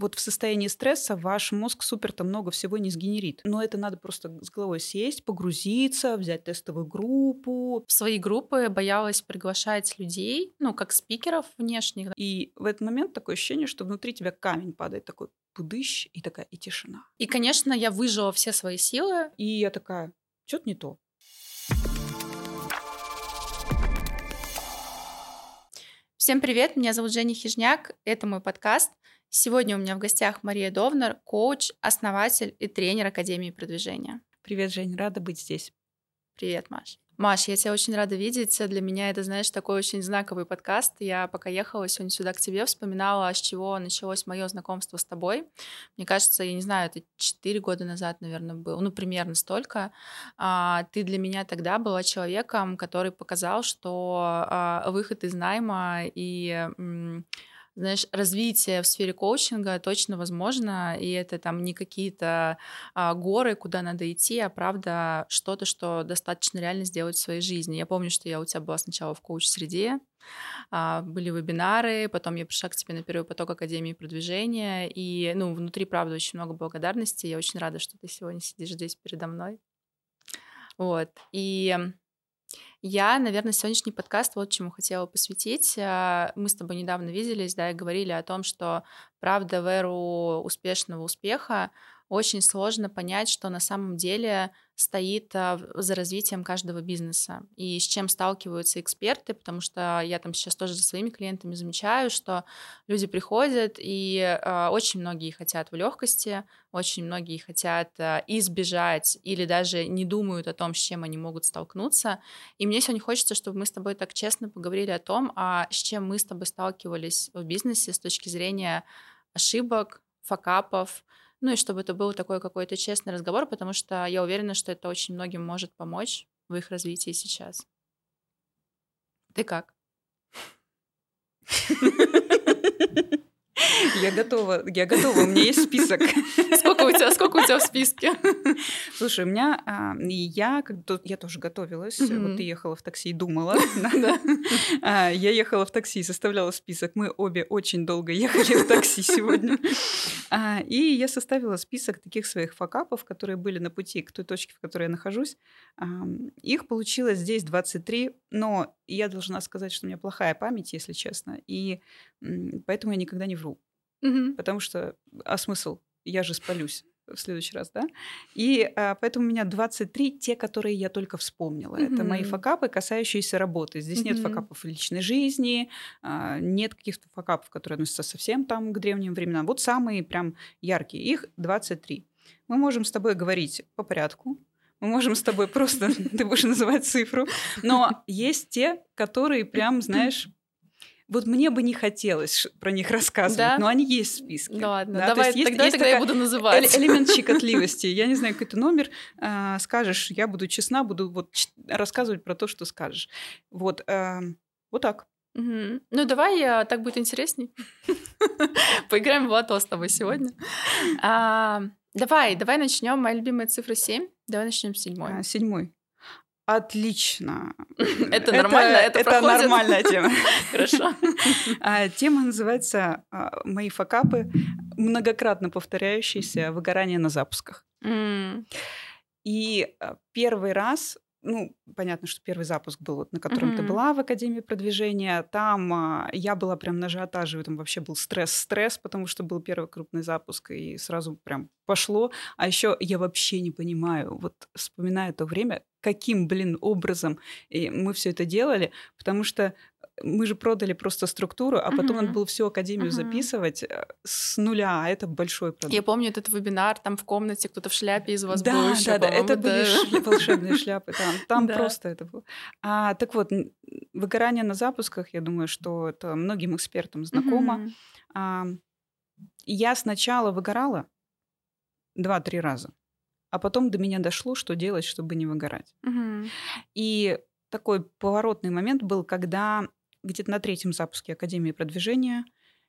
вот в состоянии стресса ваш мозг супер-то много всего не сгенерит. Но это надо просто с головой сесть, погрузиться, взять тестовую группу. В свои группы боялась приглашать людей, ну, как спикеров внешних. И в этот момент такое ощущение, что внутри тебя камень падает, такой пудыщ, и такая, и тишина. И, конечно, я выжила все свои силы. И я такая, что-то не то. Всем привет, меня зовут Женя Хижняк, это мой подкаст. Сегодня у меня в гостях Мария Довнер, коуч, основатель и тренер Академии продвижения. Привет, Жень, рада быть здесь. Привет, Маш. Маш, я тебя очень рада видеть. Для меня это, знаешь, такой очень знаковый подкаст. Я пока ехала сегодня сюда к тебе, вспоминала, с чего началось мое знакомство с тобой. Мне кажется, я не знаю, это 4 года назад, наверное, был, ну, примерно столько. А, ты для меня тогда была человеком, который показал, что а, выход из найма и знаешь, развитие в сфере коучинга точно возможно, и это там не какие-то а, горы, куда надо идти, а правда что-то, что достаточно реально сделать в своей жизни. Я помню, что я у тебя была сначала в коуч-среде, а, были вебинары, потом я пришла к тебе на первый поток Академии продвижения, и, ну, внутри, правда, очень много благодарности, я очень рада, что ты сегодня сидишь здесь передо мной. Вот, и я, наверное, сегодняшний подкаст вот чему хотела посвятить. А, мы с тобой недавно виделись, да, и говорили о том, что правда в эру успешного успеха очень сложно понять, что на самом деле стоит а, за развитием каждого бизнеса и с чем сталкиваются эксперты, потому что я там сейчас тоже за своими клиентами замечаю, что люди приходят и э, очень многие хотят в легкости, очень многие хотят избежать или даже не думают о том, с чем они могут столкнуться. И мне сегодня хочется, чтобы мы с тобой так честно поговорили о том, а с чем мы с тобой сталкивались в бизнесе с точки зрения ошибок, факапов, ну и чтобы это был такой какой-то честный разговор, потому что я уверена, что это очень многим может помочь в их развитии сейчас. Ты как? Я готова, я готова, у меня есть список. Сколько у тебя, сколько у тебя в списке? Слушай, у меня, а, я, я тоже готовилась, mm-hmm. вот ты ехала в такси и думала. А, я ехала в такси, составляла список, мы обе очень долго ехали в такси сегодня. А, и я составила список таких своих факапов, которые были на пути к той точке, в которой я нахожусь. Их получилось здесь 23, но я должна сказать, что у меня плохая память, если честно, и поэтому я никогда не вру. Угу. Потому что, а смысл? Я же спалюсь в следующий раз, да? И а, поэтому у меня 23, те, которые я только вспомнила. Mm-hmm. Это мои факапы, касающиеся работы. Здесь mm-hmm. нет факапов в личной жизни, а, нет каких-то факапов, которые относятся совсем там к древним временам. Вот самые прям яркие. Их 23. Мы можем с тобой говорить по порядку. Мы можем с тобой просто, ты будешь называть цифру. Но есть те, которые прям, знаешь, вот мне бы не хотелось про них рассказывать, да? но они есть в списке. Да, ладно, да? давай, есть, тогда, есть тогда я буду называть. Элемент щекотливости. Я не знаю, какой то номер э, скажешь, я буду честна, буду вот рассказывать про то, что скажешь. Вот, э, вот так. Угу. Ну, давай, а, так будет интересней. Поиграем в лото с тобой сегодня. А, давай, давай начнем. Моя любимая цифра 7. Давай начнем с седьмой. А, седьмой. Отлично. Это нормально? Это, это нормальная тема. Хорошо. А, тема называется а, «Мои факапы. Многократно повторяющиеся выгорание на запусках». И а, первый раз ну, понятно, что первый запуск был, вот, на котором mm-hmm. ты была в Академии продвижения. Там а, я была прям на ажиотаже, там вообще был стресс-стресс, потому что был первый крупный запуск, и сразу прям пошло. А еще я вообще не понимаю, вот вспоминая то время, каким, блин, образом мы все это делали, потому что мы же продали просто структуру, а потом uh-huh. надо было всю академию uh-huh. записывать э, с нуля, а это большой продукт. Я помню этот вебинар, там в комнате кто-то в шляпе из вас да, был еще, Да, да, это были шля- волшебные шляпы, там, там да. просто это было. А, так вот, выгорание на запусках, я думаю, что это многим экспертам знакомо. Uh-huh. А, я сначала выгорала два-три раза, а потом до меня дошло, что делать, чтобы не выгорать. Uh-huh. И такой поворотный момент был, когда где-то на третьем запуске Академии продвижения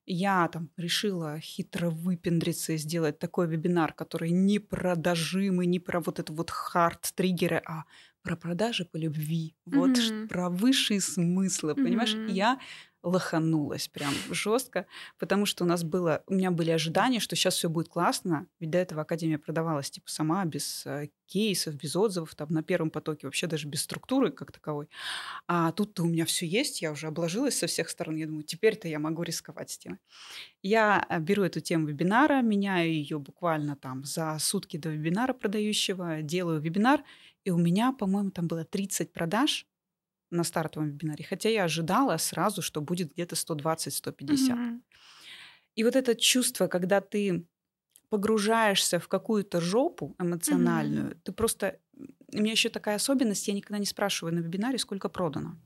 я там решила хитро выпендриться и сделать такой вебинар, который не про дожимы, не про вот это вот хард-триггеры, а про продажи по любви, вот mm-hmm. про высшие смыслы, mm-hmm. понимаешь? Я лоханулась прям жестко, потому что у нас было, у меня были ожидания, что сейчас все будет классно, ведь до этого Академия продавалась типа сама, без э, кейсов, без отзывов, там на первом потоке вообще даже без структуры как таковой. А тут-то у меня все есть, я уже обложилась со всех сторон, я думаю, теперь-то я могу рисковать с темой. Я э, беру эту тему вебинара, меняю ее буквально там за сутки до вебинара продающего, делаю вебинар, и у меня, по-моему, там было 30 продаж, на стартовом вебинаре, хотя я ожидала сразу, что будет где-то 120-150. Mm-hmm. И вот это чувство, когда ты погружаешься в какую-то жопу эмоциональную, mm-hmm. ты просто... У меня еще такая особенность, я никогда не спрашиваю на вебинаре, сколько продано.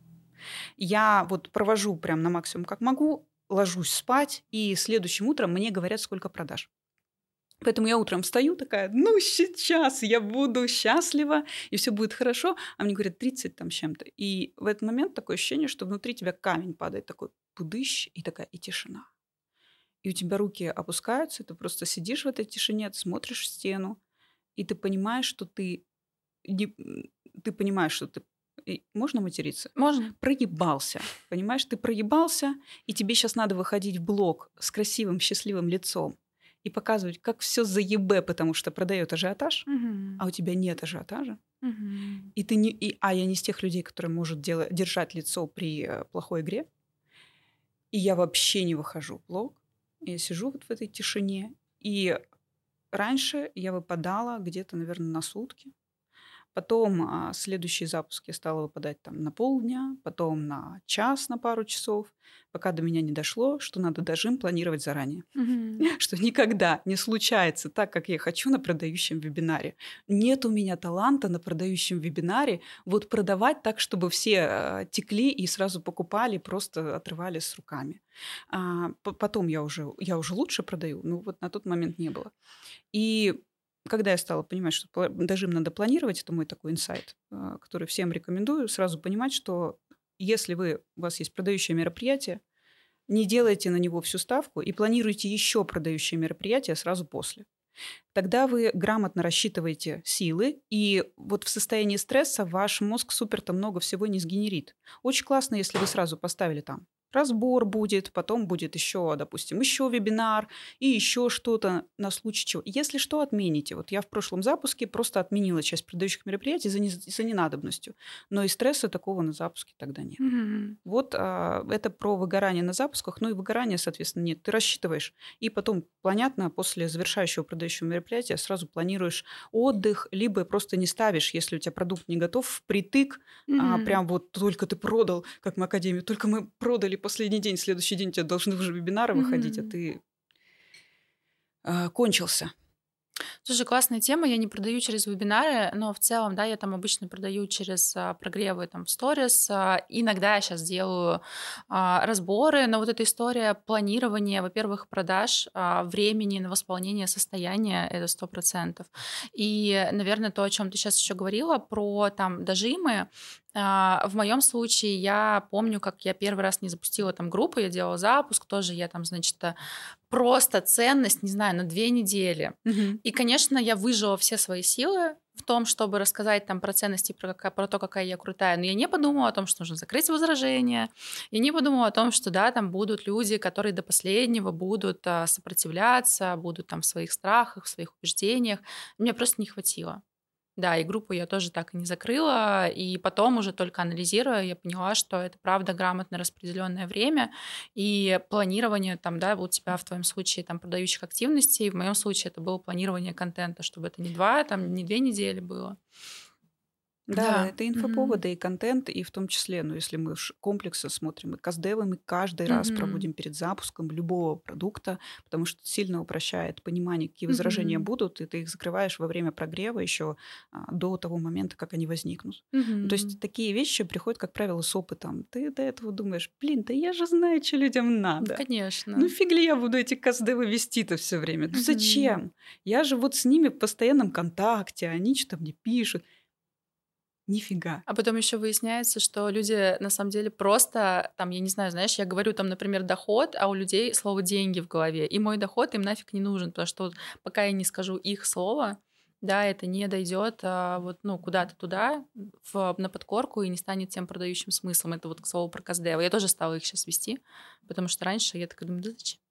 Я вот провожу прям на максимум, как могу, ложусь спать, и следующим утром мне говорят, сколько продаж. Поэтому я утром встаю такая, ну сейчас я буду счастлива, и все будет хорошо. А мне говорят 30 там с чем-то. И в этот момент такое ощущение, что внутри тебя камень падает, такой пудыщ, и такая, и тишина. И у тебя руки опускаются, и ты просто сидишь в этой тишине, ты смотришь в стену, и ты понимаешь, что ты... Не, ты понимаешь, что ты можно материться? Можно. Проебался. Понимаешь, ты проебался, и тебе сейчас надо выходить в блог с красивым, счастливым лицом и показывать, как все заебе, потому что продает ажиотаж, угу. а у тебя нет ажиотажа. Угу. И ты не, и, а я не из тех людей, которые может делать, держать лицо при э, плохой игре. И я вообще не выхожу в блог. Я сижу вот в этой тишине. И раньше я выпадала где-то, наверное, на сутки. Потом а, следующий запуск я стала выпадать там на полдня, потом на час, на пару часов, пока до меня не дошло, что надо дожим планировать заранее. Mm-hmm. Что никогда не случается так, как я хочу на продающем вебинаре. Нет у меня таланта на продающем вебинаре вот продавать так, чтобы все а, текли и сразу покупали, просто отрывали с руками. А, потом я уже, я уже лучше продаю, но вот на тот момент не было. И когда я стала понимать, что дожим надо планировать, это мой такой инсайт, а, который всем рекомендую, сразу понимать, что если вы, у вас есть продающее мероприятие, не делайте на него всю ставку и планируйте еще продающее мероприятие сразу после. Тогда вы грамотно рассчитываете силы, и вот в состоянии стресса ваш мозг супер-то много всего не сгенерит. Очень классно, если вы сразу поставили там разбор будет, потом будет еще, допустим, еще вебинар и еще что-то на случай чего. Если что, отмените. Вот я в прошлом запуске просто отменила часть продающих мероприятий за, не, за ненадобностью. Но и стресса такого на запуске тогда нет. Mm-hmm. Вот а, это про выгорание на запусках. Ну и выгорание, соответственно, нет. Ты рассчитываешь. И потом, понятно, после завершающего продающего мероприятия сразу планируешь отдых, либо просто не ставишь, если у тебя продукт не готов, впритык, mm-hmm. а, прям вот только ты продал, как мы Академию, только мы продали последний день, следующий день у тебя должны уже вебинары выходить, mm-hmm. а ты э, кончился. Слушай, классная тема. Я не продаю через вебинары, но в целом, да, я там обычно продаю через а, прогревы там в сторис. А, иногда я сейчас делаю а, разборы, но вот эта история планирования, во-первых, продаж, а, времени на восполнение состояния — это сто процентов. И, наверное, то, о чем ты сейчас еще говорила, про там дожимы, в моем случае я помню, как я первый раз не запустила там группу, я делала запуск, тоже я там, значит, э, просто ценность, не знаю, на две недели. Угу. И, конечно, я выжила все свои силы в том, чтобы рассказать там про ценности, про, про то, какая я крутая. Но я не подумала о том, что нужно закрыть возражения. Я не подумала о том, что, да, там будут люди, которые до последнего будут а, сопротивляться, будут там в своих страхах, в своих убеждениях. Мне просто не хватило. Да, и группу я тоже так и не закрыла. И потом уже только анализируя, я поняла, что это правда грамотно распределенное время. И планирование там, да, у тебя в твоем случае там продающих активностей, в моем случае это было планирование контента, чтобы это не два, там, не две недели было. Да, да. это инфоповоды mm-hmm. и контент, и в том числе, ну, если мы комплексы смотрим, и каздевы мы каждый mm-hmm. раз проводим перед запуском любого продукта, потому что сильно упрощает понимание, какие возражения mm-hmm. будут, и ты их закрываешь во время прогрева еще а, до того момента, как они возникнут. Mm-hmm. То есть такие вещи приходят, как правило, с опытом. Ты до этого думаешь, блин, да я же знаю, что людям надо. Конечно. Ну фиг ли я буду эти каздевы вести-то все время? Ну mm-hmm. зачем? Я же вот с ними в постоянном контакте, они что-то мне пишут нифига. А потом еще выясняется, что люди на самом деле просто, там, я не знаю, знаешь, я говорю там, например, доход, а у людей слово деньги в голове. И мой доход им нафиг не нужен, потому что пока я не скажу их слово, да, это не дойдет а, вот, ну, куда-то туда, в, на подкорку и не станет тем продающим смыслом. Это вот к слову про Каздева. Я тоже стала их сейчас вести, потому что раньше я такая думаю, да зачем?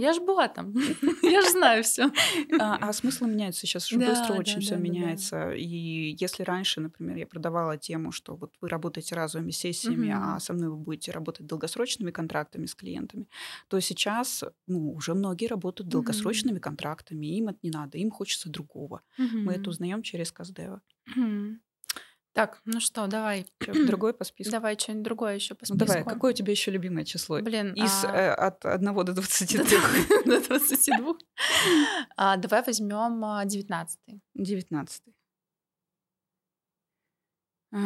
Я же была там, я же знаю все. А, а смыслы меняются сейчас уже быстро, очень все меняется. И если раньше, например, я продавала тему, что вот вы работаете разовыми сессиями, а со мной вы будете работать долгосрочными контрактами с клиентами, то сейчас ну, уже многие работают долгосрочными контрактами, им это не надо, им хочется другого. Мы это узнаем через Каздева. Так, ну что, давай. Чё, другой по списку? Давай что-нибудь другое еще по списку. Ну, давай, какое у тебя еще любимое число? Блин, Из а... э, от 1 до 22. До 22. а, давай возьмем 19. 19. А,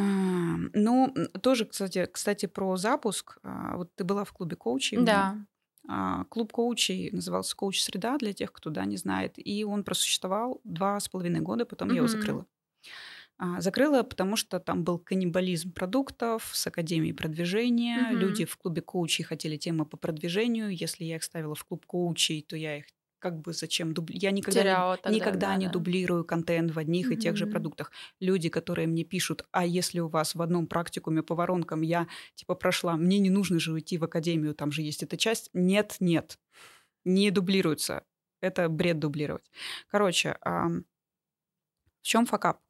ну, тоже, кстати, кстати, про запуск. А, вот ты была в клубе коучей. Да. А, клуб коучей назывался «Коуч Среда» для тех, кто да, не знает. И он просуществовал два с половиной года, потом я его закрыла. А, закрыла, потому что там был каннибализм продуктов с Академией продвижения. Угу. Люди в клубе коучей хотели темы по продвижению. Если я их ставила в клуб коучей, то я их как бы зачем дубли... Я никогда, Теряла тогда, никогда да, не да. дублирую контент в одних mm и тех же продуктах. Люди, которые мне пишут, а если у вас в одном практикуме по воронкам я типа прошла, мне не нужно же уйти в академию, там же есть эта часть. Нет, нет, не дублируется. Это бред дублировать. Короче, а... в чем факап?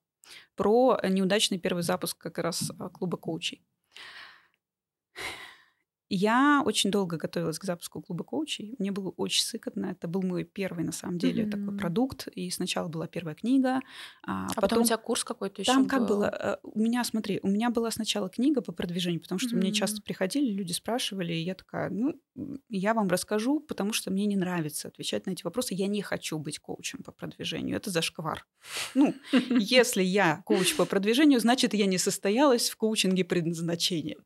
Про неудачный первый запуск как раз а, клуба коучей. Я очень долго готовилась к запуску клуба коучей. Мне было очень сыкотно. Это был мой первый, на самом деле, mm-hmm. такой продукт. И сначала была первая книга. А, а потом, потом у тебя курс какой-то еще Там был? как было? Э, у меня, смотри, у меня была сначала книга по продвижению, потому что mm-hmm. мне часто приходили, люди спрашивали, и я такая, ну, я вам расскажу, потому что мне не нравится отвечать на эти вопросы. Я не хочу быть коучем по продвижению. Это зашквар. Ну, если я коуч по продвижению, значит, я не состоялась в коучинге предназначения.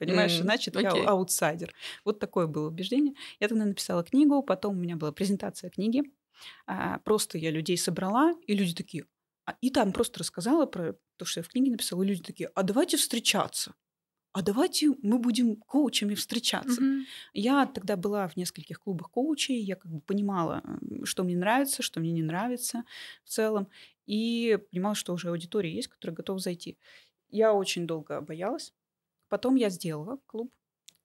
Понимаешь? Значит, я аутсайдер. Вот такое было убеждение. Я тогда написала книгу, потом у меня была презентация книги. А, просто я людей собрала, и люди такие... А, и там просто рассказала про то, что я в книге написала, и люди такие, а давайте встречаться а давайте мы будем коучами встречаться. Mm-hmm. Я тогда была в нескольких клубах коучей, я как бы понимала, что мне нравится, что мне не нравится в целом, и понимала, что уже аудитория есть, которая готова зайти. Я очень долго боялась. Потом я сделала клуб.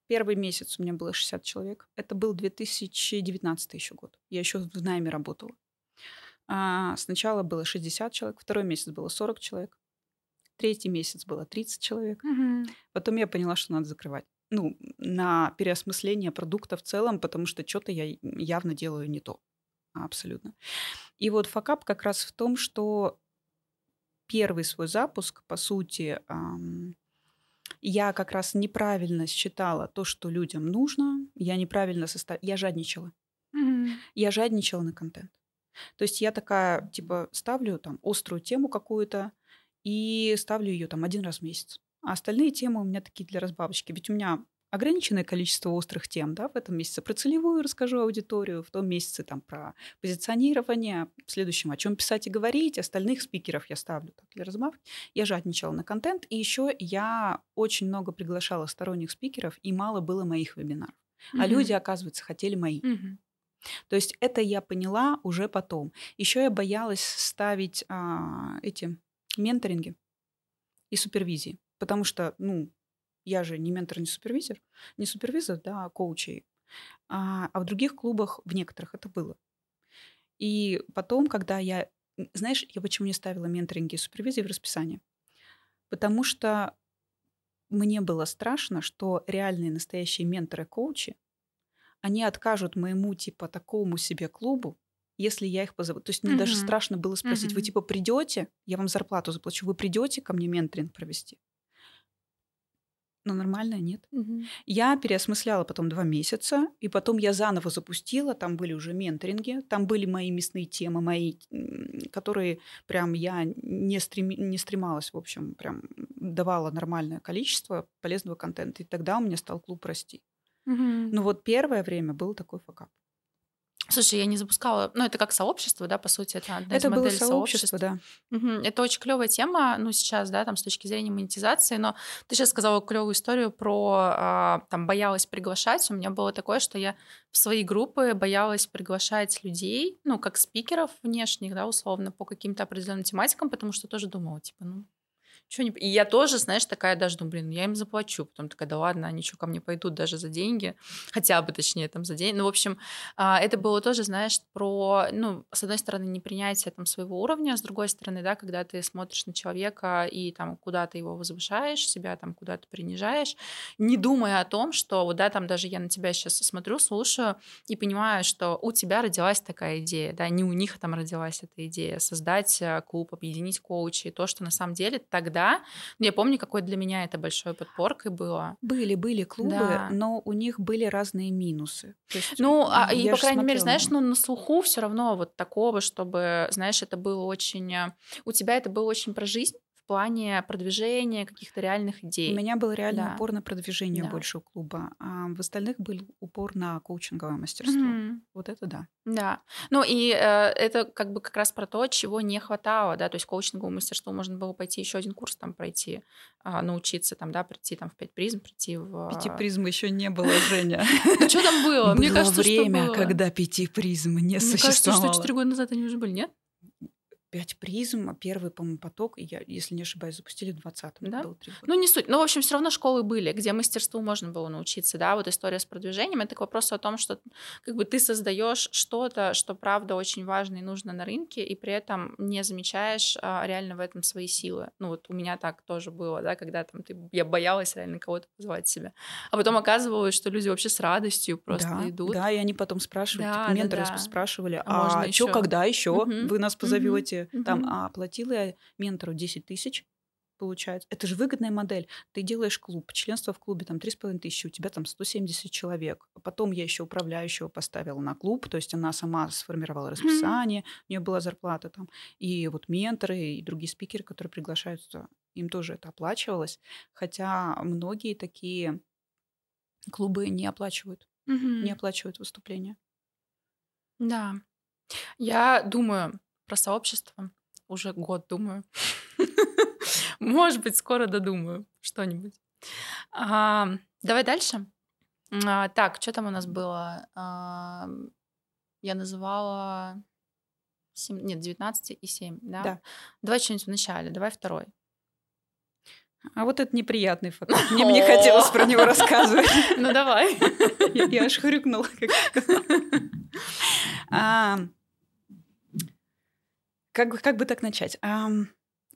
Первый месяц у меня было 60 человек. Это был 2019 еще год. Я еще в найме работала. А, сначала было 60 человек, второй месяц было 40 человек, третий месяц было 30 человек. Угу. Потом я поняла, что надо закрывать. Ну, на переосмысление продукта в целом, потому что что-то я явно делаю не то. Абсолютно. И вот факап как раз в том, что первый свой запуск, по сути, эм, я как раз неправильно считала то, что людям нужно. Я неправильно состав... Я жадничала. Mm-hmm. Я жадничала на контент. То есть я такая, типа, ставлю там острую тему какую-то, и ставлю ее там один раз в месяц. А остальные темы у меня такие для разбавочки. Ведь у меня ограниченное количество острых тем, да, в этом месяце про целевую расскажу аудиторию, в том месяце там про позиционирование, в следующем о чем писать и говорить, остальных спикеров я ставлю так, для разбавки. Я жадничала на контент, и еще я очень много приглашала сторонних спикеров, и мало было моих вебинаров. Mm-hmm. А люди, оказывается, хотели мои. Mm-hmm. То есть это я поняла уже потом. Еще я боялась ставить а, эти менторинге и супервизии. Потому что, ну, я же не ментор, не супервизор, не супервизор, да, а коучей. А, а в других клубах, в некоторых это было. И потом, когда я... Знаешь, я почему не ставила менторинги и супервизии в расписание? Потому что мне было страшно, что реальные настоящие менторы-коучи, они откажут моему типа такому себе клубу, если я их позову. То есть мне uh-huh. даже страшно было спросить, uh-huh. вы типа придете, я вам зарплату заплачу, вы придете ко мне менторинг провести? Но нормально нет. Uh-huh. Я переосмысляла потом два месяца, и потом я заново запустила, там были уже менторинги, там были мои мясные темы, мои, которые прям я не, стрем, не стремалась, в общем, прям давала нормальное количество полезного контента, и тогда у меня стал клуб расти. Uh-huh. Но вот первое время был такой факап. Слушай, я не запускала, ну это как сообщество, да, по сути, это одна это из было сообщество, да. Угу. Это очень клевая тема, ну сейчас, да, там с точки зрения монетизации, но ты сейчас сказала клевую историю про, а, там, боялась приглашать. У меня было такое, что я в свои группы боялась приглашать людей, ну как спикеров внешних, да, условно, по каким-то определенным тематикам, потому что тоже думала, типа, ну что не... И я тоже, знаешь, такая даже думаю, блин, я им заплачу. Потом такая, да ладно, они что, ко мне пойдут даже за деньги? Хотя бы, точнее, там за деньги. Ну, в общем, а, это было тоже, знаешь, про, ну, с одной стороны, непринятие там своего уровня, с другой стороны, да, когда ты смотришь на человека и там куда-то его возвышаешь, себя там куда-то принижаешь, не думая о том, что вот, да, там даже я на тебя сейчас смотрю, слушаю и понимаю, что у тебя родилась такая идея, да, не у них там родилась эта идея, создать э, клуб, объединить коучей, то, что на самом деле тогда да. Я помню, какой для меня это большой подпоркой было. Были, были клубы, да. но у них были разные минусы. есть, ну, а, и, по крайней мере, знаешь, ну, на слуху все равно вот такого, чтобы, знаешь, это было очень... Э, у тебя это было очень про жизнь, в плане продвижения каких-то реальных идей. У меня был реально да. упор на продвижение да. больше у клуба, а в остальных был упор на коучинговое мастерство. Mm-hmm. Вот это да. Да. Ну и э, это как бы как раз про то, чего не хватало, да, то есть коучинговому мастерству можно было пойти еще один курс там пройти, э, научиться там, да, прийти там в пять призм, прийти в... Пяти призм еще не было, Женя. Ну что там было? Мне кажется, время, когда пяти призм не существовало. Мне кажется, что четыре года назад они уже были, нет? Пять призм, а первый, по-моему, поток, я, если не ошибаюсь, запустили в 20-м. Да? Ну, не суть. Ну, в общем, все равно школы были, где мастерству можно было научиться, да, вот история с продвижением, это к вопросу о том, что как бы ты создаешь что-то, что правда очень важно и нужно на рынке, и при этом не замечаешь а, реально в этом свои силы. Ну, вот у меня так тоже было, да, когда там ты, я боялась реально кого-то позвать себе. А потом оказывалось, что люди вообще с радостью просто да, идут. Да, и они потом спрашивают, да, типа, менторы да, да. спрашивали, а, а что, когда еще угу, вы нас позовете? Угу угу. там, а оплатила я ментору 10 тысяч, получается. Это же выгодная модель. Ты делаешь клуб, членство в клубе там 3,5 тысячи, у тебя там 170 человек. Потом я еще управляющего поставила на клуб, то есть она сама сформировала расписание, mm-hmm. у нее была зарплата там. И вот менторы и другие спикеры, которые приглашаются, им тоже это оплачивалось. Хотя многие такие клубы не оплачивают, mm-hmm. не оплачивают выступления. Да. Я думаю, про сообщество уже год думаю. Может быть, скоро додумаю что-нибудь. А, давай дальше. А, так, что там у нас было? А, я называла... 7, нет, 19 и 7, да? Да. Давай что-нибудь в начале, давай второй. А вот это неприятный факт. Мне не хотелось про него рассказывать. Ну давай. Я аж хрюкнула. Как, как бы так начать? А,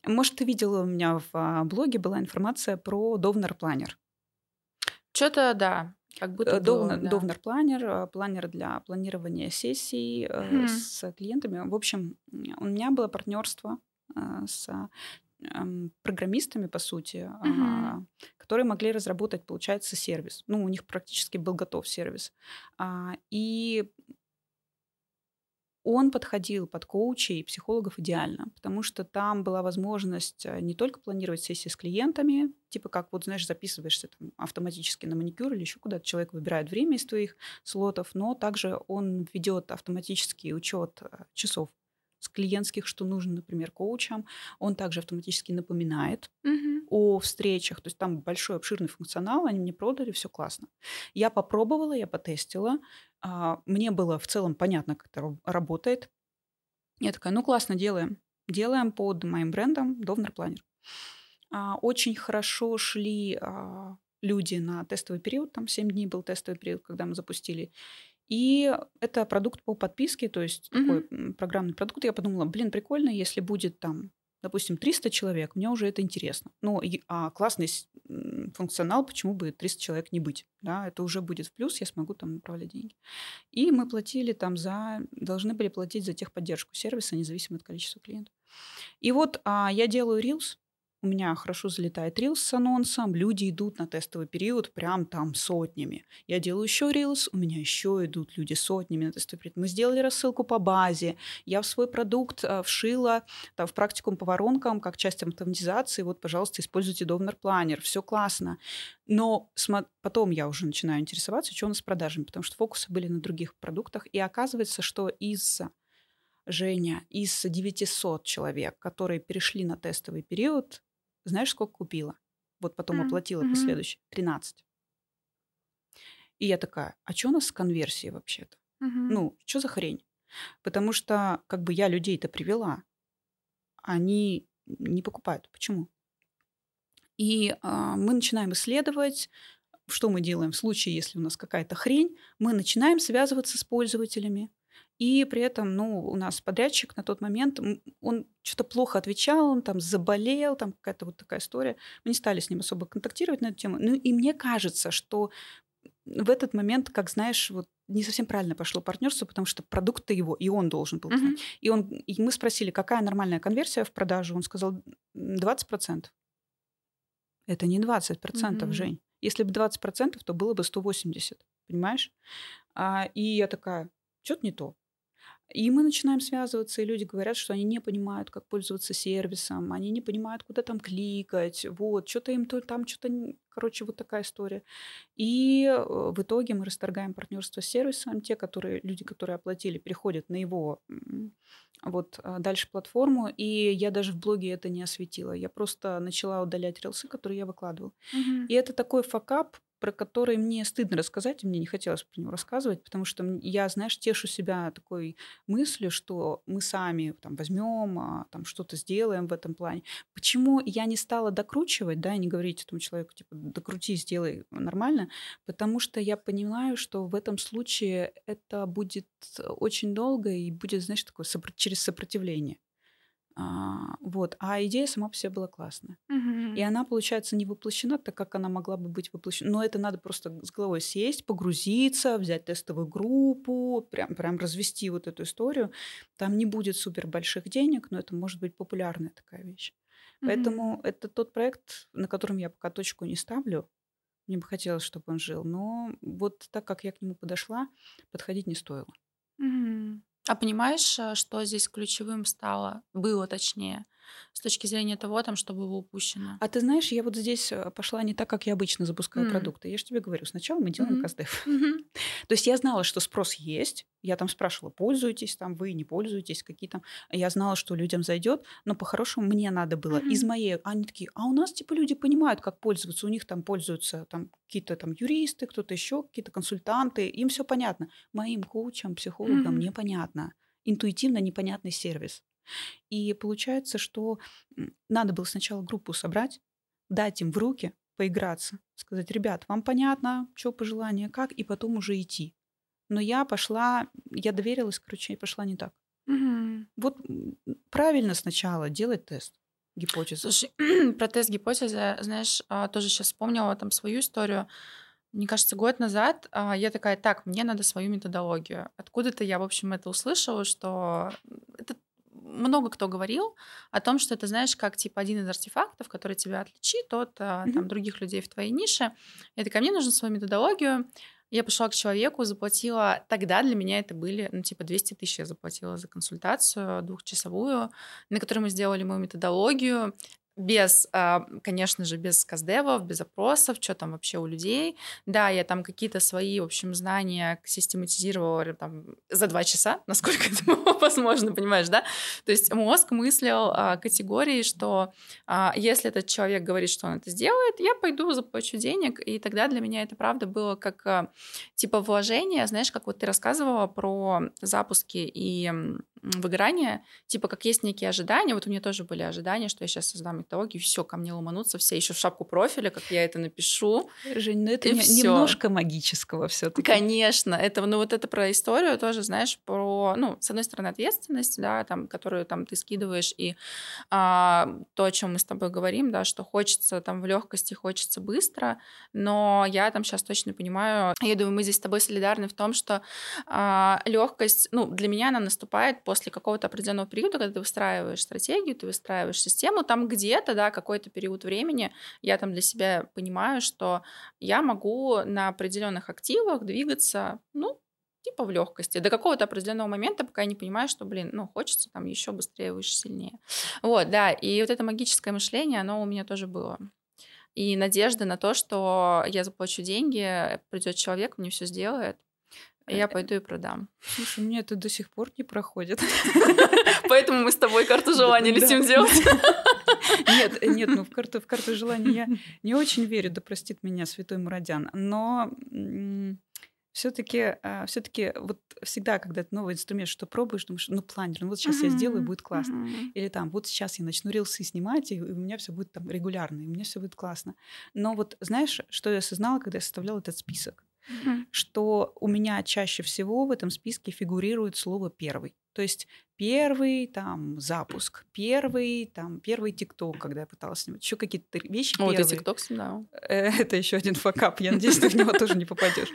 может, ты видела у меня в а, блоге была информация про Довнер планер? Что-то да. Как будто Довнер, да. Довнер планер, планер для планирования сессий mm-hmm. с клиентами. В общем, у меня было партнерство а, с программистами, по сути, mm-hmm. которые могли разработать, получается, сервис. Ну, у них практически был готов сервис. И он подходил под коучей и психологов идеально, потому что там была возможность э, не только планировать сессии с клиентами, типа как вот, знаешь, записываешься там, автоматически на маникюр или еще куда-то, человек выбирает время из твоих слотов, но также он ведет автоматический учет э, часов с клиентских, что нужно, например, коучам. Он также автоматически напоминает mm-hmm. о встречах. То есть там большой обширный функционал, они мне продали, все классно. Я попробовала, я потестила. А, мне было в целом понятно, как это работает. Я такая, ну классно, делаем. Делаем под моим брендом Довнер Планер. Очень хорошо шли а, люди на тестовый период, там 7 дней был тестовый период, когда мы запустили. И это продукт по подписке, то есть mm-hmm. такой программный продукт. Я подумала, блин, прикольно, если будет там, допустим, 300 человек, мне уже это интересно. Ну, а классный функционал, почему бы 300 человек не быть? Да, это уже будет в плюс, я смогу там направлять деньги. И мы платили там за, должны были платить за техподдержку сервиса, независимо от количества клиентов. И вот а, я делаю Reels, у меня хорошо залетает рилс с анонсом, люди идут на тестовый период прям там сотнями. Я делаю еще рилс, у меня еще идут люди сотнями на тестовый период. Мы сделали рассылку по базе, я в свой продукт а, вшила там, в практикум по воронкам как часть автоматизации, вот, пожалуйста, используйте Довнер планер, все классно. Но потом я уже начинаю интересоваться, что у нас с продажами, потому что фокусы были на других продуктах, и оказывается, что из Женя, из 900 человек, которые перешли на тестовый период, знаешь, сколько купила? Вот потом mm-hmm. оплатила mm-hmm. последующий. 13. И я такая, а что у нас с конверсией вообще-то? Mm-hmm. Ну, что за хрень? Потому что как бы я людей-то привела, они не покупают. Почему? И э, мы начинаем исследовать, что мы делаем в случае, если у нас какая-то хрень. Мы начинаем связываться с пользователями, и при этом, ну, у нас подрядчик на тот момент, он что-то плохо отвечал, он там заболел, там какая-то вот такая история. Мы не стали с ним особо контактировать на эту тему. Ну, и мне кажется, что в этот момент, как знаешь, вот не совсем правильно пошло партнерство, потому что продукт его, и он должен был. Uh-huh. И, он, и мы спросили, какая нормальная конверсия в продажу. Он сказал 20%. Это не 20%, uh-huh. Жень. Если бы 20%, то было бы 180, понимаешь? А, и я такая, что-то не то. И мы начинаем связываться, и люди говорят, что они не понимают, как пользоваться сервисом, они не понимают, куда там кликать, вот, что-то им то, там что-то, короче, вот такая история. И э, в итоге мы расторгаем партнерство с сервисом, те, которые, люди, которые оплатили, переходят на его вот а, дальше платформу, и я даже в блоге это не осветила. Я просто начала удалять рилсы, которые я выкладывала. Mm-hmm. И это такой факап, про который мне стыдно рассказать, и мне не хотелось про него рассказывать, потому что я, знаешь, тешу себя такой мыслью, что мы сами там возьмем, а, там что-то сделаем в этом плане. Почему я не стала докручивать, да, и не говорить этому человеку, типа, докрути, сделай нормально, потому что я понимаю, что в этом случае это будет очень долго и будет, знаешь, такое через сопротивление. А, вот. А идея сама по себе была классная. Угу. И она, получается, не воплощена так, как она могла бы быть воплощена. Но это надо просто с головой сесть, погрузиться, взять тестовую группу, прям, прям развести вот эту историю. Там не будет супер больших денег, но это может быть популярная такая вещь. Угу. Поэтому это тот проект, на котором я пока точку не ставлю. Мне бы хотелось, чтобы он жил. Но вот так как я к нему подошла, подходить не стоило. Угу. А понимаешь, э, что здесь ключевым стало, было точнее, с точки зрения того, там, что было упущено? А ты знаешь, я вот здесь э, пошла не так, как я обычно запускаю mm. продукты. Я же тебе говорю, сначала мы делаем mm-hmm. каздев. Mm-hmm. То есть я знала, что спрос есть. Я там спрашивала, пользуетесь там вы, не пользуетесь, какие там. Я знала, что людям зайдет, но по-хорошему мне надо было mm-hmm. из моей... Они такие, а у нас типа люди понимают, как пользоваться. У них там пользуются там какие-то там юристы, кто-то еще, какие-то консультанты. Им все понятно. Моим коучам, психологам mm-hmm. непонятно. Интуитивно непонятный сервис. И получается, что надо было сначала группу собрать, дать им в руки, поиграться, сказать, ребят, вам понятно, что пожелание, как, и потом уже идти. Но я пошла, я доверилась, короче, и пошла не так. Угу. Вот правильно сначала делать тест гипотезы. Слушай, про тест гипотезы, знаешь, а, тоже сейчас вспомнила там свою историю. Мне кажется, год назад а, я такая, так, мне надо свою методологию. Откуда-то я, в общем, это услышала, что много кто говорил о том, что это, знаешь, как типа один из артефактов, который тебя отличит от mm-hmm. там, других людей в твоей нише. Я такая, мне нужно свою методологию. Я пошла к человеку, заплатила, тогда для меня это были, ну, типа 200 тысяч я заплатила за консультацию двухчасовую, на которой мы сделали мою методологию без, а, конечно же, без каздевов, без опросов, что там вообще у людей. Да, я там какие-то свои, в общем, знания систематизировала там за два часа, насколько это возможно, понимаешь, да? То есть мозг мыслил а, категории, что а, если этот человек говорит, что он это сделает, я пойду заплачу денег, и тогда для меня это правда было как типа вложение, знаешь, как вот ты рассказывала про запуски и выгорание, типа как есть некие ожидания, вот у меня тоже были ожидания, что я сейчас создам методологию, все, ко мне ломанутся все, еще в шапку профиля, как я это напишу. Жень, ну это не, немножко магического все таки Конечно, это, ну вот это про историю тоже, знаешь, про, ну, с одной стороны, ответственность, да, там, которую там ты скидываешь, и а, то, о чем мы с тобой говорим, да, что хочется там в легкости, хочется быстро, но я там сейчас точно понимаю, я думаю, мы здесь с тобой солидарны в том, что а, легкость, ну, для меня она наступает после какого-то определенного периода, когда ты выстраиваешь стратегию, ты выстраиваешь систему, там где где-то, да, какой-то период времени я там для себя понимаю, что я могу на определенных активах двигаться, ну, типа в легкости до какого-то определенного момента, пока я не понимаю, что, блин, ну, хочется там еще быстрее, выше, сильнее. Вот, да, и вот это магическое мышление, оно у меня тоже было. И надежда на то, что я заплачу деньги, придет человек, мне все сделает, и я э, пойду и продам. Слушай, мне это до сих пор не проходит. Поэтому мы с тобой карту желания летим делать. Нет, нет, ну в карту, в карту желания я не очень верю, да простит меня святой Мурадян. Но все-таки, а, все-таки вот всегда, когда ты новый инструмент, что пробуешь, думаешь, ну планер, ну вот сейчас я сделаю, будет классно. Или там, вот сейчас я начну рилсы снимать, и у меня все будет там регулярно, и у меня все будет классно. Но вот знаешь, что я осознала, когда я составляла этот список? Что у меня чаще всего в этом списке фигурирует слово первый. То есть первый там запуск, первый там первый ТикТок, когда я пыталась снимать, еще какие-то вещи. О, первые. ты ТикТок снимал? Э, это еще один факап, я надеюсь, ты в него тоже не попадешь.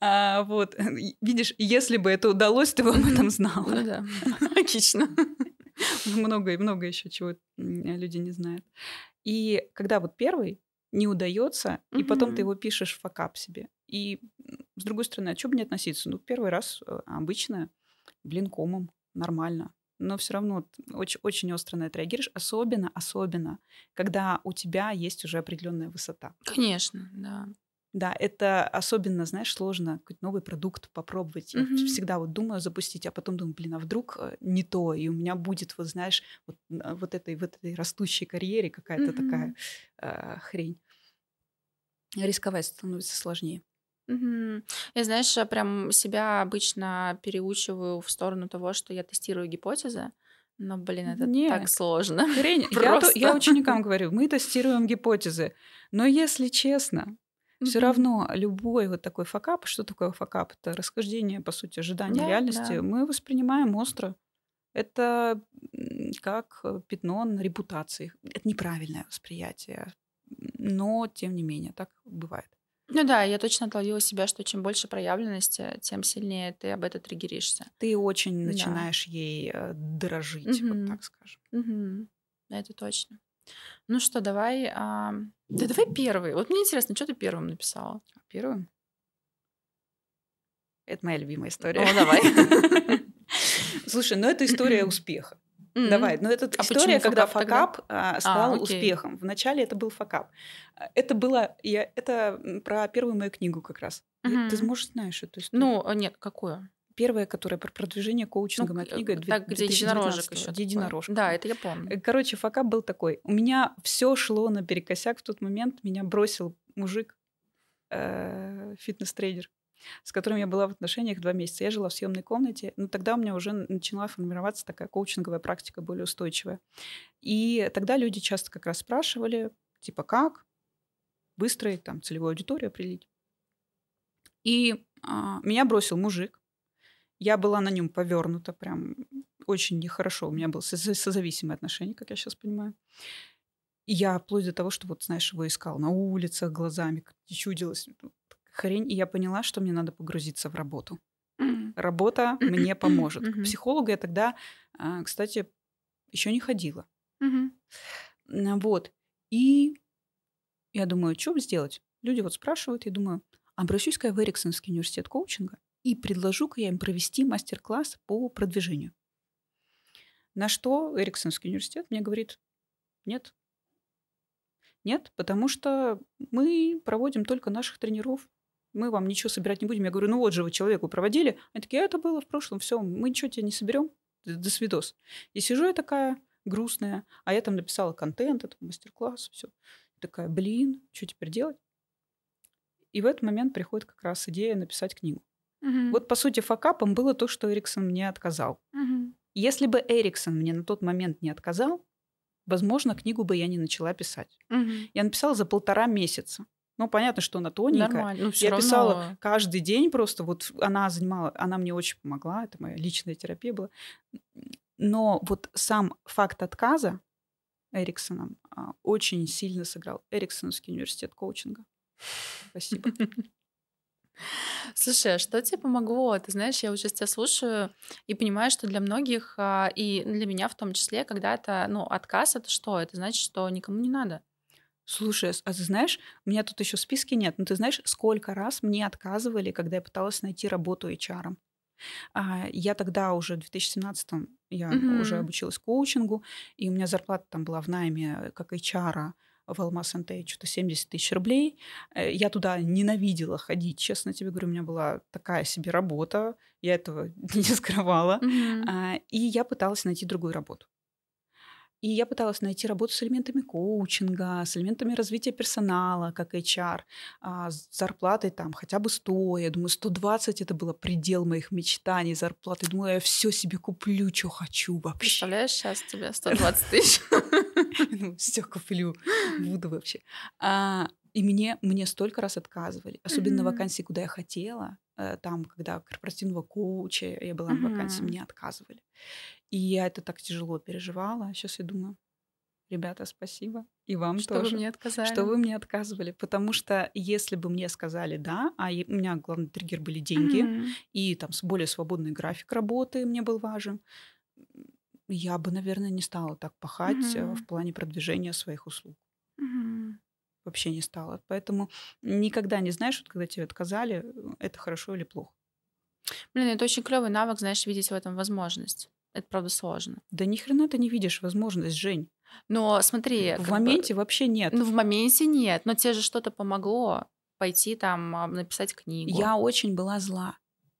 А, вот, видишь, если бы это удалось, ты бы об этом знала. Ну да, логично. Много и много еще чего люди не знают. И когда вот первый не удается, и потом ты его пишешь в факап себе. И с другой стороны, а что бы не относиться? Ну, первый раз э, обычно блин комом нормально. Но все равно очень, очень остро на это реагируешь, особенно, особенно, когда у тебя есть уже определенная высота. Конечно, да. Да, это особенно, знаешь, сложно какой-то новый продукт попробовать. Я mm-hmm. всегда вот думаю запустить, а потом думаю, блин, а вдруг э, не то, и у меня будет, вот знаешь, вот, вот этой, в этой растущей карьере какая-то mm-hmm. такая э, хрень. Рисковать становится сложнее. Мгм. Я, знаешь, э, прям себя обычно переучиваю в сторону того, что я тестирую гипотезы. Но, блин, это так сложно. хрень. Я, то- я ученикам говорю, мы тестируем гипотезы. Но если честно, все равно любой вот такой факап, что такое факап? Это расхождение, по сути, ожидания Да, реальности, да. мы воспринимаем остро. Это как э, пятно на репутации. Это неправильное восприятие. Но, тем не менее, так бывает. Ну да, я точно отловила себя, что чем больше проявленности, тем сильнее ты об этом триггеришься. Ты очень да. начинаешь ей э, дорожить, угу. вот так скажем. Угу. Это точно. Ну что, давай... А... Да давай первый. Вот мне интересно, что ты первым написала? Первым? Это моя любимая история. О, давай. Слушай, ну это история успеха. Mm-hmm. Давай, но это а история, когда факап а, стал а, успехом. Вначале это был факап. Это было, я, это про первую мою книгу как раз. Mm-hmm. Ты, можешь знаешь эту историю? Ну, а, нет, какую? Первая, которая про продвижение коучинга, ну, моя книга. Так, где единорожек еще. Где единорожка. Да, это я помню. Э, короче, факап был такой. У меня все шло наперекосяк в тот момент. Меня бросил мужик, э, фитнес-тренер с которым я была в отношениях два месяца. Я жила в съемной комнате, но тогда у меня уже начала формироваться такая коучинговая практика более устойчивая. И тогда люди часто как раз спрашивали, типа, как выстроить там целевую аудиторию, определить. И а, меня бросил мужик. Я была на нем повернута прям очень нехорошо. У меня было созависимое отношение, как я сейчас понимаю. И я вплоть до того, что вот, знаешь, его искал на улицах глазами, чудилось хрень, и я поняла, что мне надо погрузиться в работу. Работа мне поможет. К психологу я тогда, а, кстати, еще не ходила. Вот. И я думаю, что сделать? Люди вот спрашивают, я думаю, обращусь-ка я в Эриксонский университет коучинга и предложу-ка я им провести мастер-класс по продвижению. На что Эриксонский университет мне говорит, нет. Нет, потому что мы проводим только наших тренеров мы вам ничего собирать не будем. Я говорю, ну вот же вы человеку проводили. Они такие, а это было в прошлом, все, мы ничего тебе не соберем. До свидос. И сижу я такая грустная, а я там написала контент, это мастер-класс, все. Такая, блин, что теперь делать? И в этот момент приходит как раз идея написать книгу. Угу. Вот, по сути, факапом было то, что Эриксон мне отказал. Угу. Если бы Эриксон мне на тот момент не отказал, возможно, книгу бы я не начала писать. Угу. Я написала за полтора месяца. Ну, понятно, что она тоненькая. Нормально. Ну, я равно... писала каждый день просто. Вот она занимала, она мне очень помогла. Это моя личная терапия была. Но вот сам факт отказа Эриксоном а, очень сильно сыграл. Эриксоновский университет коучинга. Спасибо. Слушай, а что тебе помогло? Ты знаешь, я вот сейчас тебя слушаю и понимаю, что для многих, а, и для меня в том числе, когда-то, ну, отказ это что? Это значит, что никому не надо. Слушай, а, а ты знаешь, у меня тут еще списки нет, но ты знаешь, сколько раз мне отказывали, когда я пыталась найти работу HR? А, я тогда уже в 2017 я угу. уже обучилась коучингу, и у меня зарплата там была в найме как HR в Алмаз НТ что-то 70 тысяч рублей. Э, я туда ненавидела ходить, честно тебе говорю, у меня была такая себе работа, я этого не скрывала. Mm-hmm. И я пыталась найти другую работу. И я пыталась найти работу с элементами коучинга, с элементами развития персонала, как HR, а, с зарплатой там хотя бы 100. Я думаю, 120 это было предел моих мечтаний зарплаты. Думаю, я все себе куплю, что хочу вообще. Представляешь, сейчас тебе 120 тысяч. Все куплю, буду вообще. А, и мне, мне столько раз отказывали, особенно mm-hmm. на вакансии, куда я хотела. Э, там, когда корпоративного коуча я была mm-hmm. на вакансии, мне отказывали. И я это так тяжело переживала. Сейчас я думаю, ребята, спасибо. И вам что тоже. Что вы мне отказали. Что вы мне отказывали. Потому что если бы мне сказали «да», а у меня главный триггер были деньги, mm-hmm. и там более свободный график работы мне был важен, я бы, наверное, не стала так пахать mm-hmm. в плане продвижения своих услуг. Mm-hmm. Вообще не стала. Поэтому никогда не знаешь, вот когда тебе отказали, это хорошо или плохо. Блин, это очень клевый навык, знаешь, видеть в этом возможность. Это правда сложно. Да ни хрена ты не видишь возможность, Жень. Но смотри, в моменте бы, вообще нет. Ну в моменте нет, но тебе же что-то помогло пойти там а, написать книгу. Я очень была зла.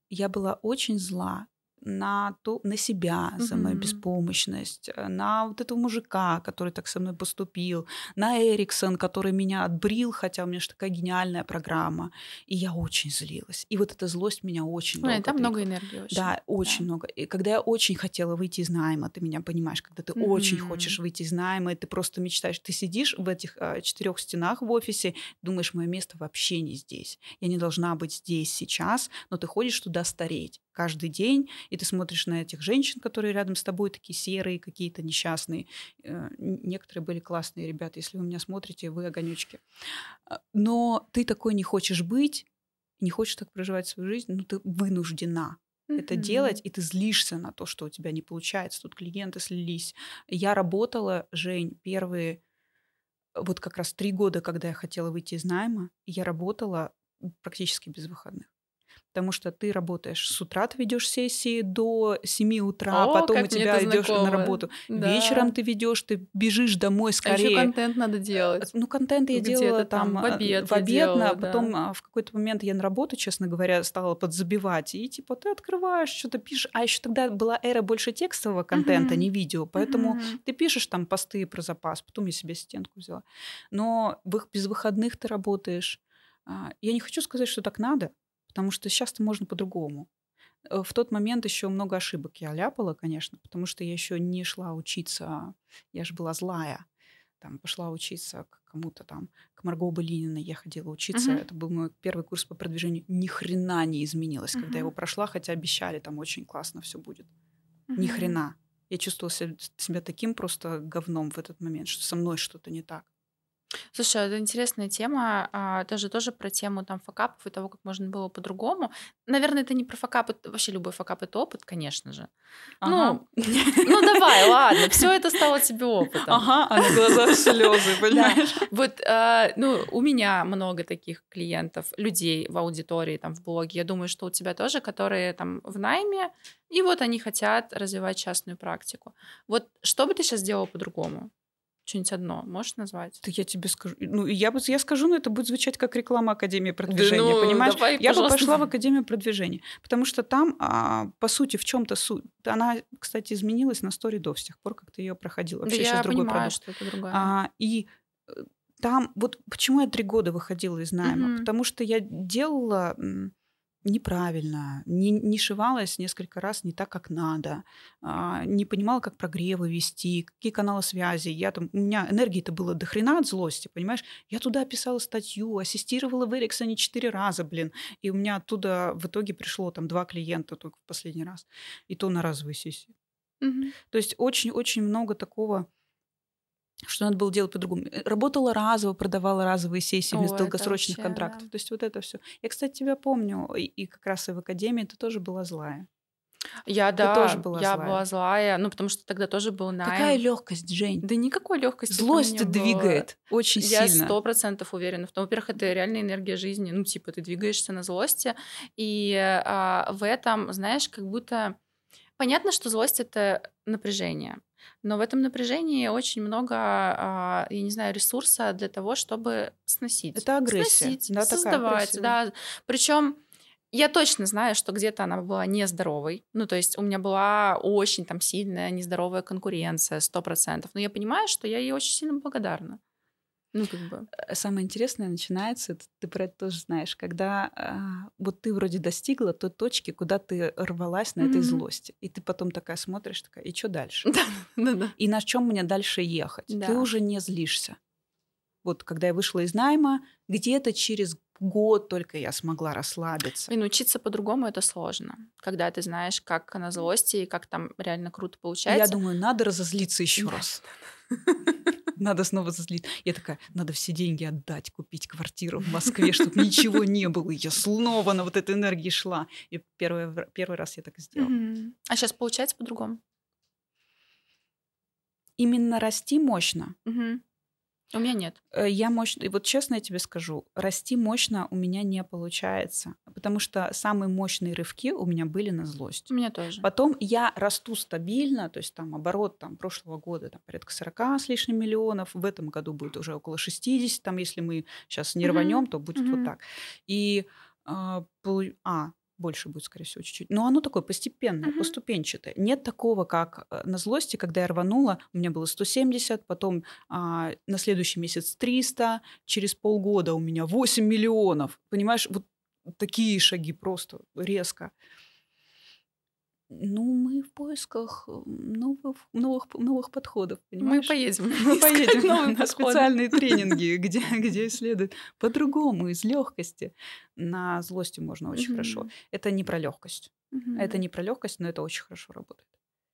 Я была очень зла на, ту, на себя за мою беспомощность, э, на вот этого мужика, который так со мной поступил, на Эриксон, который меня отбрил, хотя у меня же такая гениальная программа. И я очень злилась. И вот эта злость меня очень Ой, долго... Там много энергии очень. Да, очень да. много. И когда я очень хотела выйти из найма, ты меня понимаешь, когда ты mm-hmm. очень хочешь выйти из найма, и ты просто мечтаешь, ты сидишь в этих э, четырех стенах в офисе, думаешь, мое место вообще не здесь. Я не должна быть здесь сейчас, но ты ходишь туда стареть каждый день, и ты смотришь на этих женщин, которые рядом с тобой такие серые, какие-то несчастные. Э, некоторые были классные ребята. Если вы меня смотрите, вы огонечки. А, но ты такой не хочешь быть, не хочешь так проживать свою жизнь, но ты вынуждена это делать, и ты злишься на то, что у тебя не получается. Тут клиенты слились. Я работала, Жень, первые вот как раз три года, когда я хотела выйти из найма, я работала практически без выходных потому что ты работаешь с утра, ты ведешь сессии до 7 утра, О, потом у тебя идешь на работу. Да. Вечером ты ведешь, ты бежишь домой скорее. А еще контент надо делать. Ну, контент я делала там в обед, в обед делала, а потом да. в какой-то момент я на работу, честно говоря, стала подзабивать. И типа ты открываешь, что-то пишешь. А еще тогда была эра больше текстового контента, uh-huh. не видео. Поэтому uh-huh. ты пишешь там посты про запас. Потом я себе стенку взяла. Но без выходных ты работаешь. А, я не хочу сказать, что так надо, потому что сейчас-то можно по-другому. Э, в тот момент еще много ошибок я ляпала, конечно, потому что я еще не шла учиться, я же была злая. Там пошла учиться к кому-то там, к Марго Былининой я ходила учиться. Uh-huh. Это был мой первый курс по продвижению. Ни хрена не изменилось, uh-huh. когда я его прошла, хотя обещали, там очень классно все будет. Uh-huh. Ни хрена. Я чувствовала себя, себя таким просто говном в этот момент, что со мной что-то не так. Слушай, это интересная тема, а, тоже тоже про тему там факапов и того, как можно было по-другому. Наверное, это не про факапы, вообще любой факап это опыт, конечно же. Ага. Ну, ну давай, ладно, все это стало тебе опытом. Ага, а на глазах слезы, понимаешь? Да. Вот, а, ну, у меня много таких клиентов, людей в аудитории, там, в блоге. Я думаю, что у тебя тоже, которые там в найме, и вот они хотят развивать частную практику. Вот что бы ты сейчас сделала по-другому? Что-нибудь одно можешь назвать? Да я тебе скажу. Ну, я, я скажу, но это будет звучать как реклама Академии продвижения, да, ну, понимаешь? Давай, я пожалуйста. бы пошла в Академию продвижения, потому что там, а, по сути, в чем то суть. Она, кстати, изменилась на стори до с тех пор, как ты ее проходил. Вообще да сейчас я другой понимаю, продукт. что это другая. А, и э, там, вот почему я три года выходила из найма? Mm-hmm. Потому что я делала неправильно, не, не шивалась несколько раз не так, как надо, а, не понимала, как прогревы вести, какие каналы связи. Я там, у меня энергии-то было до хрена от злости, понимаешь? Я туда писала статью, ассистировала в Эриксоне четыре раза, блин, и у меня оттуда в итоге пришло там два клиента только в последний раз, и то на разовой сессии. Угу. То есть очень-очень много такого что надо было делать по-другому. Э, работала разово, продавала разовые сессии вместо долгосрочных вообще, контрактов. Да. То есть вот это все. Я, кстати, тебя помню, и, и как раз и в академии ты тоже была злая. Я, Ты да, тоже была я злая. была злая, ну, потому что тогда тоже был найм. Какая легкость, Жень. Да никакой легкости. Злость двигает было. очень я сильно. Я сто процентов уверена в том. Во-первых, это реальная энергия жизни. Ну, типа, ты двигаешься на злости. И а, в этом, знаешь, как будто... Понятно, что злость — это напряжение. Но в этом напряжении очень много, а, я не знаю, ресурса для того, чтобы сносить. Это агрессия. Сносить, да, создавать, да. Причем я точно знаю, что где-то она была нездоровой. Ну, то есть у меня была очень там сильная нездоровая конкуренция, сто процентов. Но я понимаю, что я ей очень сильно благодарна. Ну, как бы. Э, самое интересное начинается, ты про это тоже знаешь, когда э, вот ты вроде достигла той точки, куда ты рвалась на mm-hmm. этой злости. И ты потом такая смотришь, такая, и что дальше? Да, да, И на чем мне дальше ехать? Ты уже не злишься. Вот когда я вышла из найма, где-то через год только я смогла расслабиться. И научиться по-другому это сложно. Когда ты знаешь, как на злости и как там реально круто получается. Я думаю, надо разозлиться еще раз. Надо снова зазлить. Я такая, надо все деньги отдать, купить квартиру в Москве, чтобы ничего не было. И я снова на вот этой энергии шла. И первый, первый раз я так и сделала. А сейчас получается по-другому? Именно расти мощно. У меня нет. Э, я мощно, и вот честно я тебе скажу, расти мощно у меня не получается, потому что самые мощные рывки у меня были на злость. У меня тоже. Потом я расту стабильно, то есть там оборот там прошлого года там порядка 40 с лишним миллионов, в этом году будет уже около 60, там если мы сейчас не рванем, mm-hmm. то будет mm-hmm. вот так. И а, а, больше будет, скорее всего, чуть-чуть. Но оно такое постепенное, uh-huh. поступенчатое. Нет такого, как э, на злости, когда я рванула, у меня было 170, потом а, на следующий месяц 300, через полгода у меня 8 миллионов. Понимаешь, вот такие шаги просто резко. Ну, мы в поисках новых, новых, новых подходов, понимаешь? Мы поедем. Мы поедем на подходы. специальные тренинги, где, где исследуют по-другому, из легкости. На злости можно очень угу. хорошо. Это не про легкость. Угу. Это не про легкость, но это очень хорошо работает.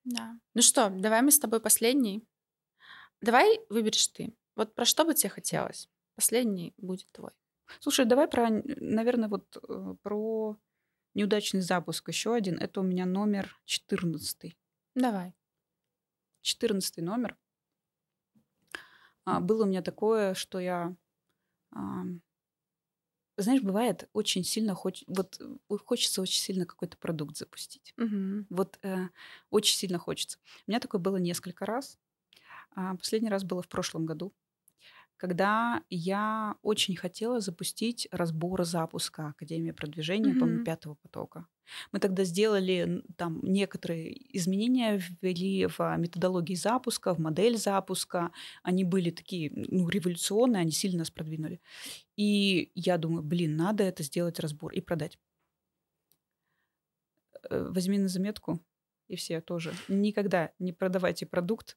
Да. Ну что, давай мы с тобой последний. Давай выберешь ты. Вот про что бы тебе хотелось? Последний будет твой. Слушай, давай про, наверное, вот э, про Неудачный запуск еще один. Это у меня номер 14. Давай. 14 номер. А, было у меня такое, что я... А, знаешь, бывает очень сильно хоч, вот э, хочется очень сильно какой-то продукт запустить. Угу. Вот э, очень сильно хочется. У меня такое было несколько раз. А, последний раз было в прошлом году когда я очень хотела запустить разбор запуска Академии продвижения, mm-hmm. по-моему, пятого потока. Мы тогда сделали там некоторые изменения, ввели в методологии запуска, в модель запуска. Они были такие ну, революционные, они сильно нас продвинули. И я думаю, блин, надо это сделать разбор и продать. Э, возьми на заметку, и все тоже. Никогда не продавайте продукт,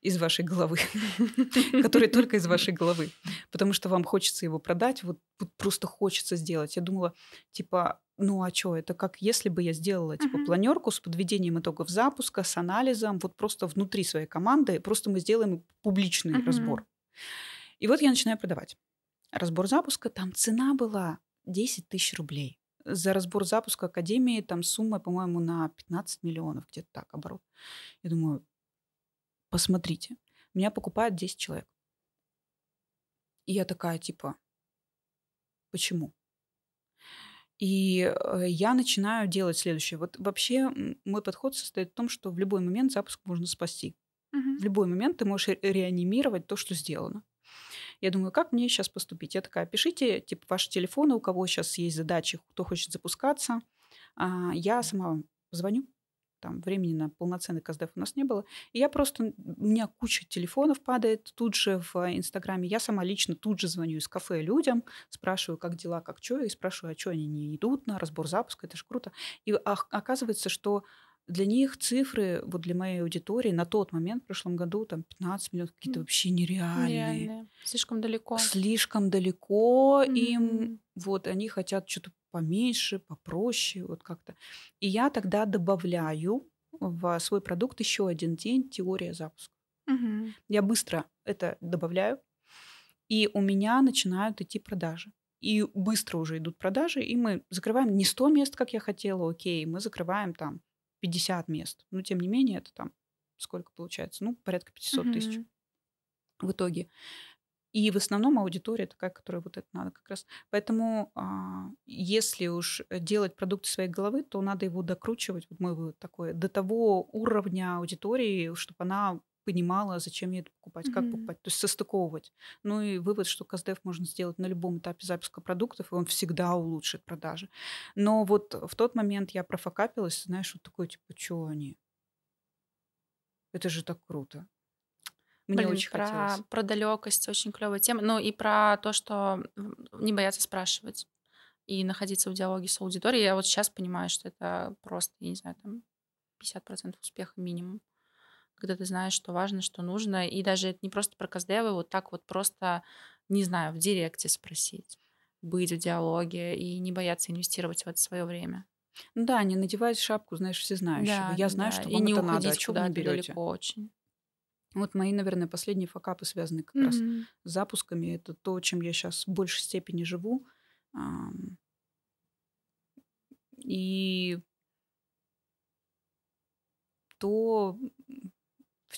из вашей головы, который только из вашей головы, потому что вам хочется его продать, вот, вот просто хочется сделать. Я думала, типа, ну а что, это как если бы я сделала типа планерку с подведением итогов запуска, с анализом, вот просто внутри своей команды, просто мы сделаем публичный разбор. И вот я начинаю продавать. Разбор запуска, там цена была 10 тысяч рублей. За разбор запуска Академии там сумма, по-моему, на 15 миллионов, где-то так оборот. Я думаю, посмотрите, меня покупают 10 человек. И я такая, типа, почему? И э, я начинаю делать следующее. Вот вообще мой подход состоит в том, что в любой момент запуск можно спасти. Угу. В любой момент ты можешь реанимировать то, что сделано. Я думаю, как мне сейчас поступить? Я такая, пишите, типа, ваши телефоны, у кого сейчас есть задачи, кто хочет запускаться. А, я сама звоню, там времени на полноценный КСДФ у нас не было. И я просто, у меня куча телефонов падает тут же в Инстаграме. Я сама лично тут же звоню из кафе людям, спрашиваю, как дела, как что, и спрашиваю, а что они не идут на разбор запуска, это же круто. И оказывается, что для них цифры, вот для моей аудитории на тот момент, в прошлом году, там 15 миллионов, какие-то вообще нереальные. Нереальные. Слишком далеко. Слишком далеко mm-hmm. им. Вот они хотят что-то поменьше, попроще, вот как-то. И я тогда добавляю в свой продукт еще один день теория запуска. Угу. Я быстро это добавляю, и у меня начинают идти продажи. И быстро уже идут продажи, и мы закрываем не 100 мест, как я хотела, окей, мы закрываем там 50 мест. Но тем не менее, это там сколько получается? Ну, порядка 500 угу. тысяч в итоге. И в основном аудитория такая, которая вот это надо как раз. Поэтому а, если уж делать продукт своей головы, то надо его докручивать, вот мой вывод такой, до того уровня аудитории, чтобы она понимала, зачем ей это покупать, mm-hmm. как покупать, то есть состыковывать. Ну и вывод, что КСДФ можно сделать на любом этапе запуска продуктов, и он всегда улучшит продажи. Но вот в тот момент я профокапилась, знаешь, вот такой, типа, что они? Это же так круто. Мне Блин, очень про, хотелось. Про далекость очень клевая тема. Ну и про то, что не бояться спрашивать и находиться в диалоге с аудиторией. Я вот сейчас понимаю, что это просто, я не знаю, там 50% успеха минимум. Когда ты знаешь, что важно, что нужно. И даже это не просто про каздевы, вот так вот просто, не знаю, в директе спросить, быть в диалоге и не бояться инвестировать в это свое время. Ну да, не надевать шапку, знаешь, всезнающего. Да, Я знаю, да. что вам и не это надо, а что вы не берете. далеко очень. Вот мои, наверное, последние факапы связаны как mm-hmm. раз с запусками. Это то, чем я сейчас в большей степени живу. И то,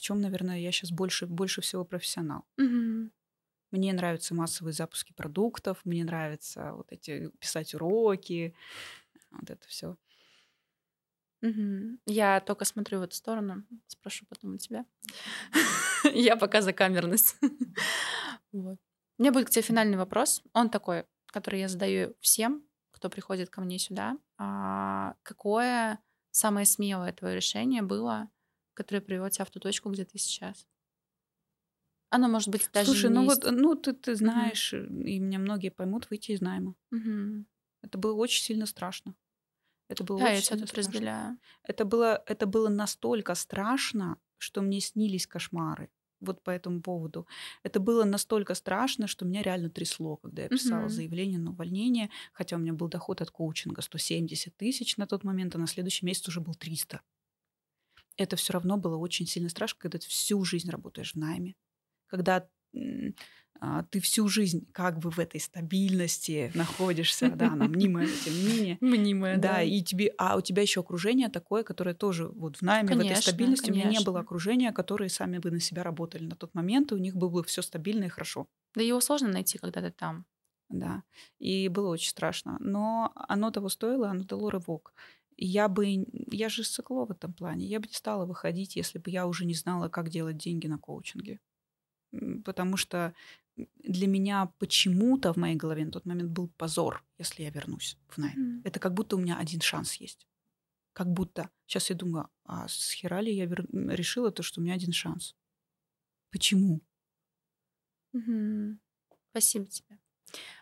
в чем, наверное, я сейчас больше, больше всего профессионал. Mm-hmm. Мне нравятся массовые запуски продуктов, мне нравится вот эти писать уроки, вот это все. Мгм. Я только смотрю в эту сторону, спрошу потом у тебя. Я пока за камерность. Вот. У меня будет к тебе финальный вопрос. Он такой, который я задаю всем, кто приходит ко мне сюда. А, какое самое смелое твое решение было, которое привело тебя в ту точку, где ты сейчас? Оно может быть даже Слушай, ну вот, ну ты, ты знаешь, и меня многие поймут, выйти из найма. Мгм. Это было очень сильно страшно. Это было Да, я очень тебя тут страшно. разделяю. Это было, это было настолько страшно, что мне снились кошмары вот по этому поводу. Это было настолько страшно, что меня реально трясло, когда я писала Мгм. заявление на увольнение, хотя у меня был доход от коучинга 170 тысяч на тот момент, а на следующий месяц уже был 300. Это все равно было очень сильно страшно, когда ты всю жизнь работаешь в найме, когда а, ты всю жизнь как бы в этой стабильности находишься, да, она мнимая, тем не менее. Мнимая, да. Да, и тебе, а у тебя еще окружение такое, которое тоже вот в найме, конечно, в этой стабильности. Конечно. У меня не было окружения, которые сами бы на себя работали на тот момент, и у них было бы все стабильно и хорошо. Да его сложно найти, когда ты там. Да, и было очень страшно. Но оно того стоило, оно дало рывок. Я бы, я же сыкло в этом плане. Я бы не стала выходить, если бы я уже не знала, как делать деньги на коучинге потому что для меня почему-то в моей голове на тот момент был позор, если я вернусь в найм. Mm. Это как будто у меня один шанс есть. Как будто. Сейчас я думаю, а с хера ли я вер... решила то, что у меня один шанс? Почему? Mm-hmm. Спасибо тебе.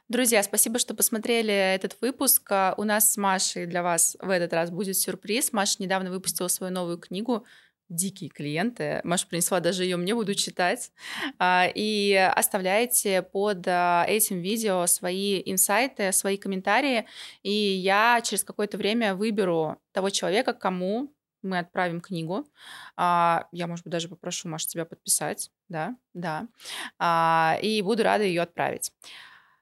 Друзья, спасибо, что посмотрели этот выпуск. А, у нас с Машей для вас в этот раз будет сюрприз. Маша недавно выпустила свою новую книгу дикие клиенты. Маша принесла даже ее, мне буду читать. А, и оставляйте под а, этим видео свои инсайты, свои комментарии. И я через какое-то время выберу того человека, кому мы отправим книгу. Я, может быть, даже попрошу, Маша, тебя подписать. Да, да. И буду рада ее отправить.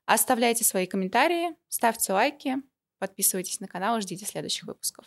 Оставляйте свои комментарии, ставьте лайки, подписывайтесь на канал и ждите следующих выпусков.